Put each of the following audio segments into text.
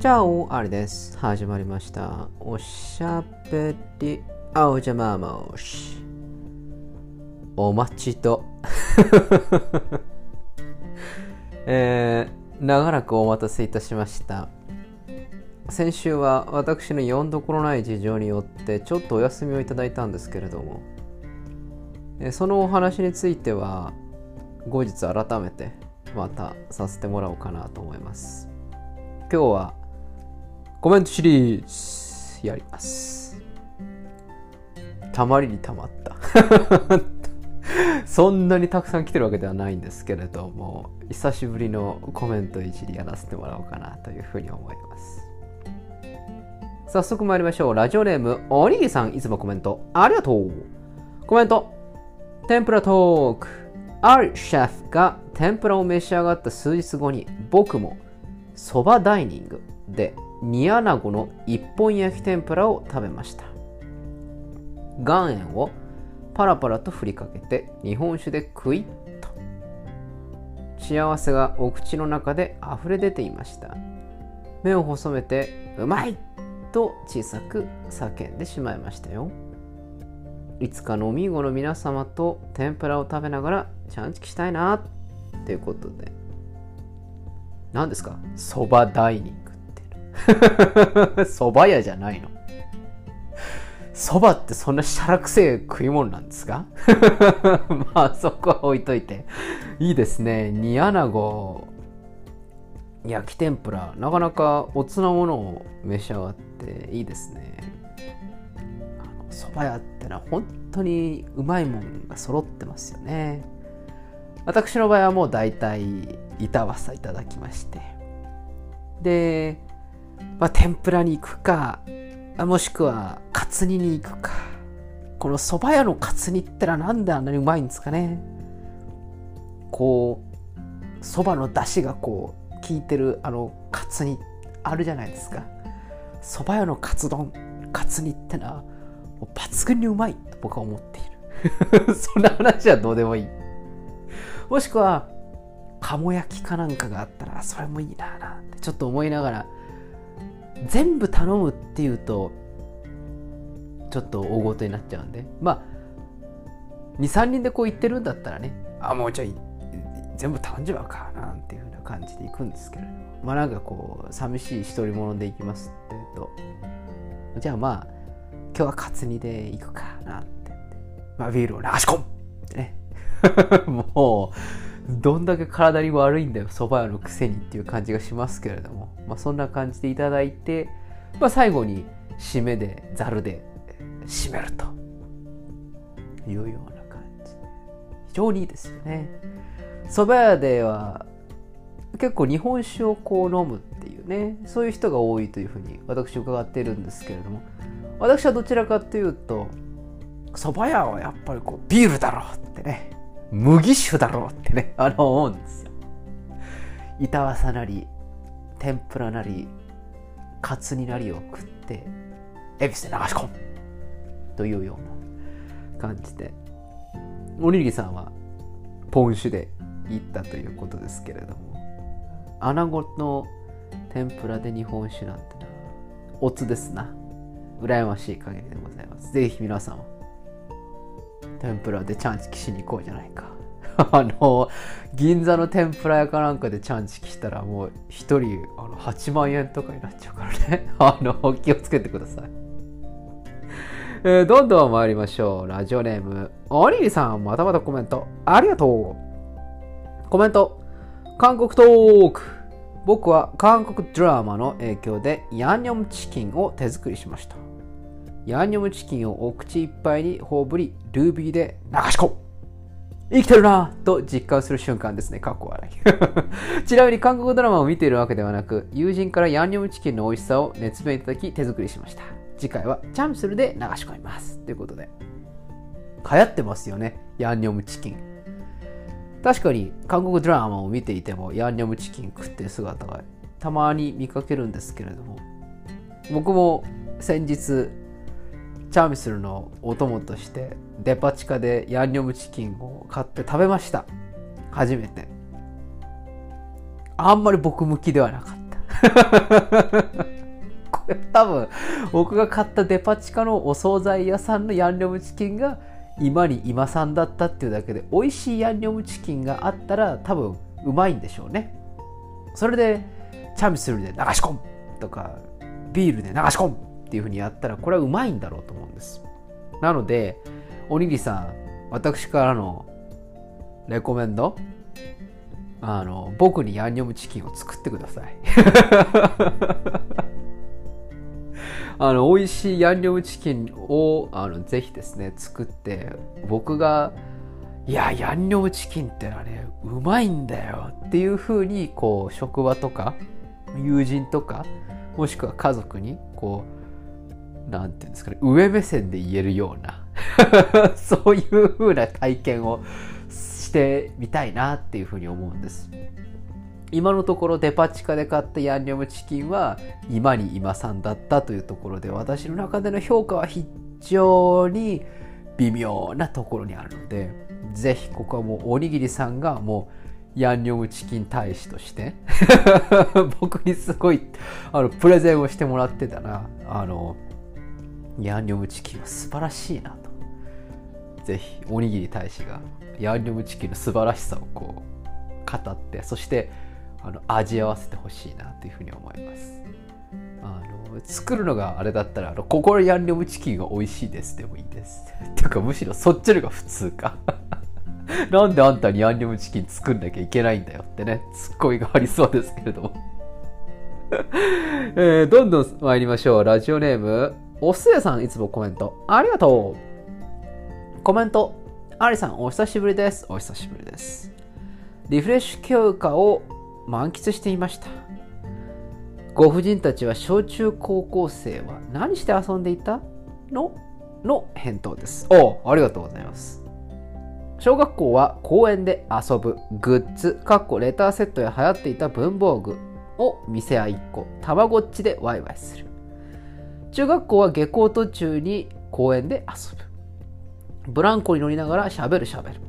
じゃあ、あれです。始まりました。おしゃべりおじゃまもし。お待ちと。えー、長らくお待たせいたしました。先週は私の読んどころない事情によってちょっとお休みをいただいたんですけれども、えそのお話については後日改めてまたさせてもらおうかなと思います。今日はコメントシリーズやります。たまりにたまった。そんなにたくさん来てるわけではないんですけれども、久しぶりのコメントいじりやらせてもらおうかなというふうに思います。早速参りましょう。ラジオネーム、おにぎさん、いつもコメントありがとう。コメント、天ぷらトーク。あるシェフが天ぷらを召し上がった数日後に僕もそばダイニングで煮穴子の一本焼き天ぷらを食べました。岩塩をパラパラと振りかけて日本酒でクイッと。幸せがお口の中で溢れ出ていました。目を細めてうまいと小さく叫んでしまいましたよ。いつか飲み子の皆様と天ぷらを食べながらちゃんちきしたいなということで。何ですか？そばダイニングってそば屋じゃないの。そばってそんなしゃらくせえ食い物なんですか？まあそこは置いといて。いいですね。煮穴子焼き天ぷら。なかなかおつなものを召し上がっていいですね。そば屋ってのは本当にうまいもんが揃ってますよね。私の場合はもう大体板わさいただきまして。で、まあ、天ぷらに行くかもしくはカツ煮に行くか。この蕎麦屋のカツ煮ってのはなんであんなにうまいんですかね。こう蕎麦の出汁がこう効いてるあのカツ煮あるじゃないですか。蕎麦屋のカツ丼カツ煮ってのはもう抜群にうまいと僕は思っている。そんな話はどうでもいい。もしくは鴨焼きかなんかがあったらそれもいいななんてちょっと思いながら全部頼むっていうとちょっと大ごとになっちゃうんで。まあ23人でこう言ってるんだったらねあもうじゃあ全部頼んじまうかなんていう風な感じで行くんですけれども。まあなんかこう寂しい独り者で行きますって言うとじゃあまあ今日はカツ煮で行くかなんてって。まあビールを流し込むってね。もうどんだけ体に悪いんだよ蕎麦屋のくせにっていう感じがしますけれども、まあ、そんな感じでいただいて、まあ、最後に締めでざるで締めると。いうような感じ。非常にいいですよね。蕎麦屋では結構日本酒をこう飲むっていうねそういう人が多いというふうに私伺っているんですけれども。私はどちらかというと蕎麦屋はやっぱりこうビールだろうってね。麦酒だろうってね あの思うんですよ。板わさなり天ぷらなりカツ煮なりを食って恵比寿で流し込むというような感じでおにぎりさんはポン酒で行ったということですけれども穴子の天ぷらで日本酒なんてなおつですな。羨ましい限りでございます。ぜひ皆さん天ぷらでチャンチキしに行こうじゃないか。あの銀座の天ぷら屋かなんかでチャンチキしたらもう一人あの8万円とかになっちゃうからね。あの気をつけてください。えーどんどん参りましょう。ラジオネームおにぎりさんまたまたコメント。ありがとう。コメント。韓国トーク。僕は韓国ドラマの影響でヤンニョムチキンを手作りしました。ヤンニョムチキンをお口いっぱいにほおぶりルービーで流し込む生きてるなと実感する瞬間ですね。かっこ笑い。ちなみに韓国ドラマを見ているわけではなく、友人からヤンニョムチキンの美味しさを熱弁いただき手作りしました。次回はチャンプスルで流し込みます。ということで。流行ってますよね。ヤンニョムチキン。確かに韓国ドラマを見ていてもヤンニョムチキン食ってる姿がたまに見かけるんですけれども、僕も先日チャーミスルのお供としてデパ地下でヤンニョムチキンを買って食べました。初めて。あんまり僕向きではなかっ これ多分僕が買ったデパ地下のお惣菜屋さんのヤンニョムチキンが今に今さんだったっていうだけで美味しいヤンニョムチキンがあったら多分うまいんでしょうね。それでチャミスルで流し込むとかビールで流し込む。っていうふうにやったらこれはうまいんだろうと思うんです。なのでおにぎりさん私からのレコメンドあの僕にヤンニョムチキンを作ってください。あの美味しいヤンニョムチキンをあのぜひですね作って僕がいやヤンニョムチキンってのはねうまいんだよっていうふうにこう職場とか友人とかもしくは家族にこうなんていうんですかね上目線で言えるような そういうふうな体験をしてみたいなっていうふうに思うんです。今のところデパ地下で買ったヤンニョムチキンは今に今さんだったというところで私の中での評価は非常に微妙なところにあるのでぜひここはもうおにぎりさんがもうヤンニョムチキン大使として 僕にすごいあのプレゼンをしてもらってたらあのヤンニョムチキンは素晴らしいなと。ぜひおにぎり大使がヤンニョムチキンの素晴らしさをこう語ってそしてあの味合わせてほしいなというふうに思います。あの作るのがあれだったらあのここのヤンニョムチキンが美味しいですでもいいです。っていうかむしろそっちのが普通か。なんであんたにヤンニョムチキン作んなきゃいけないんだよってねツッコミがありそうですけれども。えー、どんどん参りましょう。ラジオネームおすやさんいつもコメント。ありがとう。コメント。ありさんお久しぶりです。お久しぶりです。リフレッシュ休暇を満喫していました。ご婦人たちは小中高校生は何して遊んでいた？のの返答です。おありがとうございます。小学校は公園で遊ぶグッズかっこレターセットや流行っていた文房具を店や1個たまごっちでワイワイする。中学校は下校途中に公園で遊ぶ。ブランコに乗りながらしゃべるしゃべる。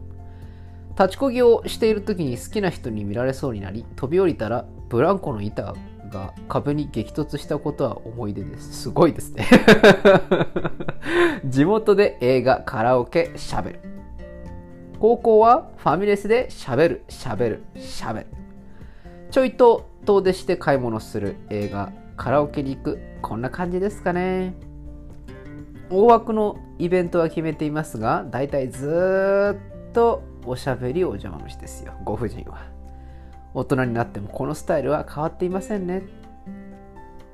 立ちこぎをしている時に好きな人に見られそうになり飛び降りたらブランコの板が壁に激突したことは思い出です。すごいですね。地元で映画カラオケしゃべる。高校はファミレスでしゃべるしゃべるしゃべる。ちょいと遠出して買い物する映画カラオケに行く。こんな感じですかね。大枠のイベントは決めていますがだいたいずっとおしゃべりお邪魔虫ですよ。ご婦人は。大人になってもこのスタイルは変わっていませんね。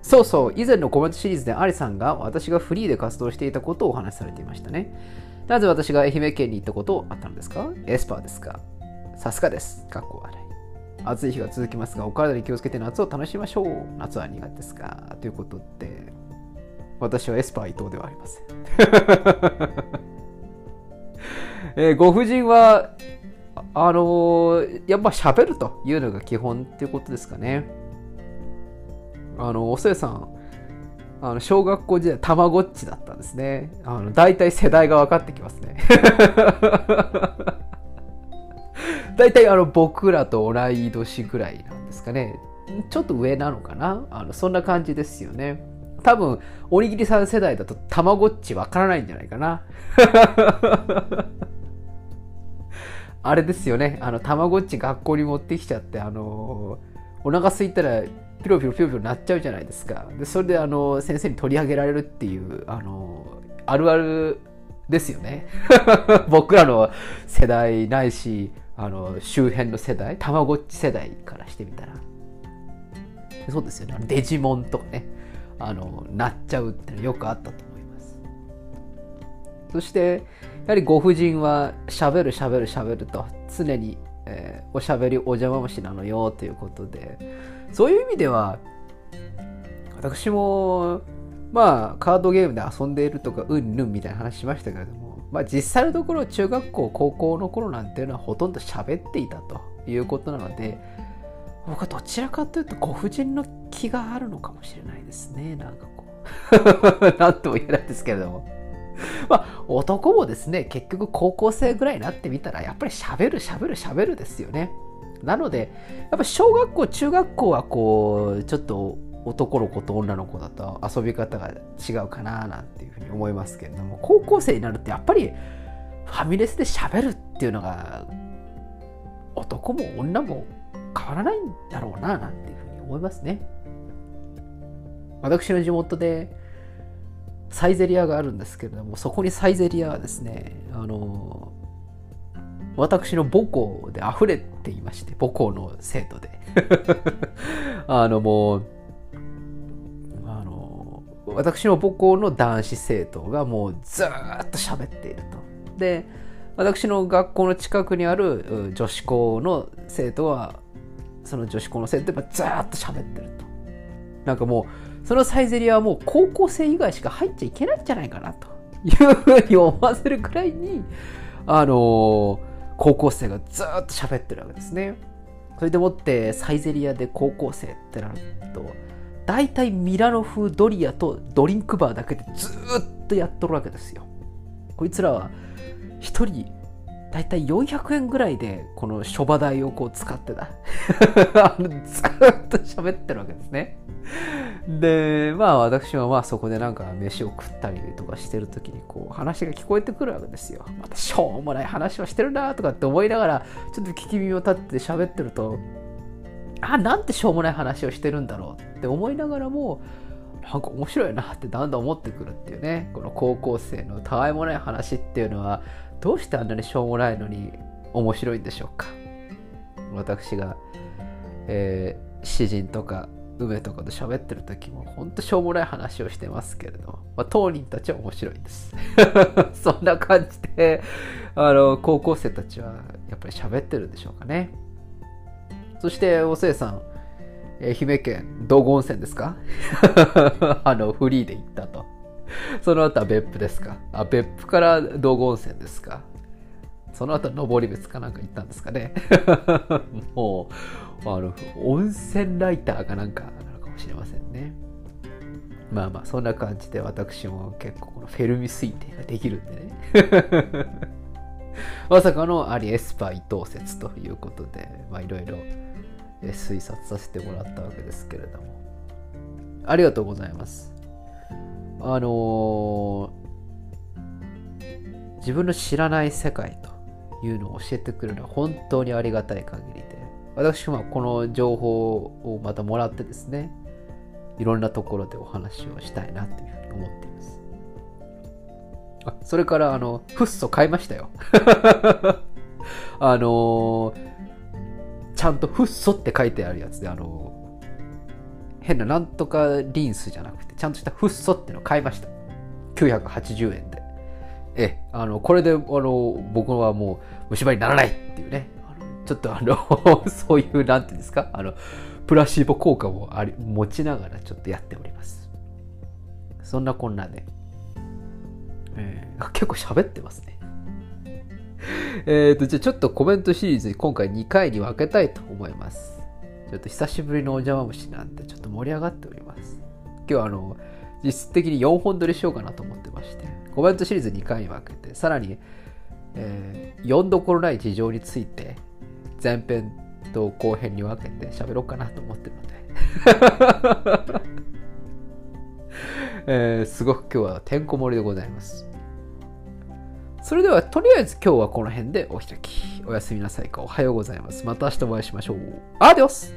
そうそう。以前のコメントシリーズでアリさんが私がフリーで活動していたことをお話しされていましたね。なぜ私が愛媛県に行ったことあったのですか？エスパーですか？さすがです。かっこ笑い。暑い日が続きますがお体に気をつけて夏を楽しみましょう夏は苦手ですか？ということで私はエスパー伊藤ではありません えー、ご婦人は、あのー、やっぱ喋るというのが基本っていうことですかね。あの、おせさん、あの小学校時代、たまごっちだったんですね。あの大体世代が分かってきますね。大体あの僕らと同い年ぐらいなんですかね。ちょっと上なのかなあのそんな感じですよね。多分、おにぎりさん世代だとたまごっちわからないんじゃないかな。あれですよね。あの、たまごっち学校に持ってきちゃって、あのお腹空いたらピロピロピロピロなっちゃうじゃないですか。で、それであの、先生に取り上げられるっていう、あのあるあるですよね。僕らの世代ないし、あの、周辺の世代、たまごっち世代からしてみたら。そうですよね。デジモンとかね。あのなっちゃうってのよくあったと思いますそしてやはりご婦人はしゃべるしゃべるしゃべると常に、えー、おしゃべりお邪魔虫なのよということでそういう意味では私もまあカードゲームで遊んでいるとかうんぬんみたいな話しましたけれどもまあ実際のところ中学校高校の頃なんていうのはほとんど喋っていたということなので僕はどちらかというとご婦人の気があるのかもしれないですね。なんかこう 何とも言えないですけれども。まあ男もですね結局高校生ぐらいになってみたらやっぱりしゃべるしゃべるしゃべるですよね。なので、やっぱ小学校、中学校はこう、ちょっと男の子と女の子だと遊び方が違うかななんていうふうに思いますけれども、高校生になるとやっぱりファミレスで喋るっていうのが、男も女も変わらないんだろうななんていうふうに思いますね。私の地元でサイゼリアがあるんですけれども、そこにサイゼリアはですね、あの、私の母校で溢れていまして、母校の生徒で。あのもう、私の母校の男子生徒がもうずっと喋っていると。で、私の学校の近くにある女子校の生徒は、その女子校の生徒がずっと喋ってると。なんかもう、そのサイゼリアはもう高校生以外しか入っちゃいけないんじゃないかなというふうに思わせるくらいに、あの高校生がずっと喋ってるわけですね。それでもってサイゼリアで高校生ってなると、大体ミラノ風ドリアとドリンクバーだけでずっとやっとるわけですよ。こいつらは一人大体400円ぐらいでこの諸場代をこう使ってた。ずっと喋ってるわけですね。で、まあ私はまあそこでなんか飯を食ったりとかしてる時にこう話が聞こえてくるわけですよ。またしょうもない話をしてるなとかって思いながらちょっと聞き耳を立って喋ってると、あ、なんてしょうもない話をしてるんだろうって思いながらも、なんか面白いなってだんだん思ってくるっていうね、この高校生のたわいもない話っていうのは、どうしてあんなにしょうもないのに面白いんでしょうか。私が、えー、詩人とか梅とかと喋ってる時もほんとしょうもない話をしてますけれど、まあ、当人たちは面白いです。そんな感じであの高校生たちはやっぱり喋ってるんでしょうかね。そしておせいさん愛媛県道後温泉ですか？あのフリーで行ったと。その後は別府ですか？あ、別府から道後温泉ですか？その後登別かなんか行ったんですかね？もう、あの、温泉ライターかなんかなのかもしれませんね。まあまあ、そんな感じで私も結構このフェルミ推定ができるんでね。まさかのアリエスパー伊藤説ということで、まあいろいろ推察させてもらったわけですけれども。ありがとうございます。あのー、自分の知らない世界というのを教えてくれるのは本当にありがたい限りで、私はこの情報をまたもらってですね、いろんなところでお話をしたいなというふうに思っています。あ、それからあの、フッ素買いましたよ。あのー、ゃんとフッ素って書いてあるやつで、あの変ななんとかリンスじゃなくて、ちゃんとしたフッ素ってのを買いました。980円で。え、あの、これで、あの、僕はもう虫歯にならないっていうね。あのちょっとあの そういう、なんていうんですか、あの、プラシーボ効果もあり持ちながらちょっとやっております。そんなこんなで、えー、結構喋ってますね。えっと、じゃあちょっとコメントシリーズ今回2回に分けたいと思います。ちょっと久しぶりのお邪魔虫なんで、ちょっと盛り上がっております。今日はあの、実質的に4本撮りしようかなと思ってまして、コメントシリーズ2回に分けて、さらに、えー、読んどころない事情について、前編と後編に分けて喋ろうかなと思ってるので、えー、すごく今日はてんこ盛りでございます。それでは、とりあえず今日はこの辺でお開き。おやすみなさいか。おはようございます。また明日お会いしましょう。アディオス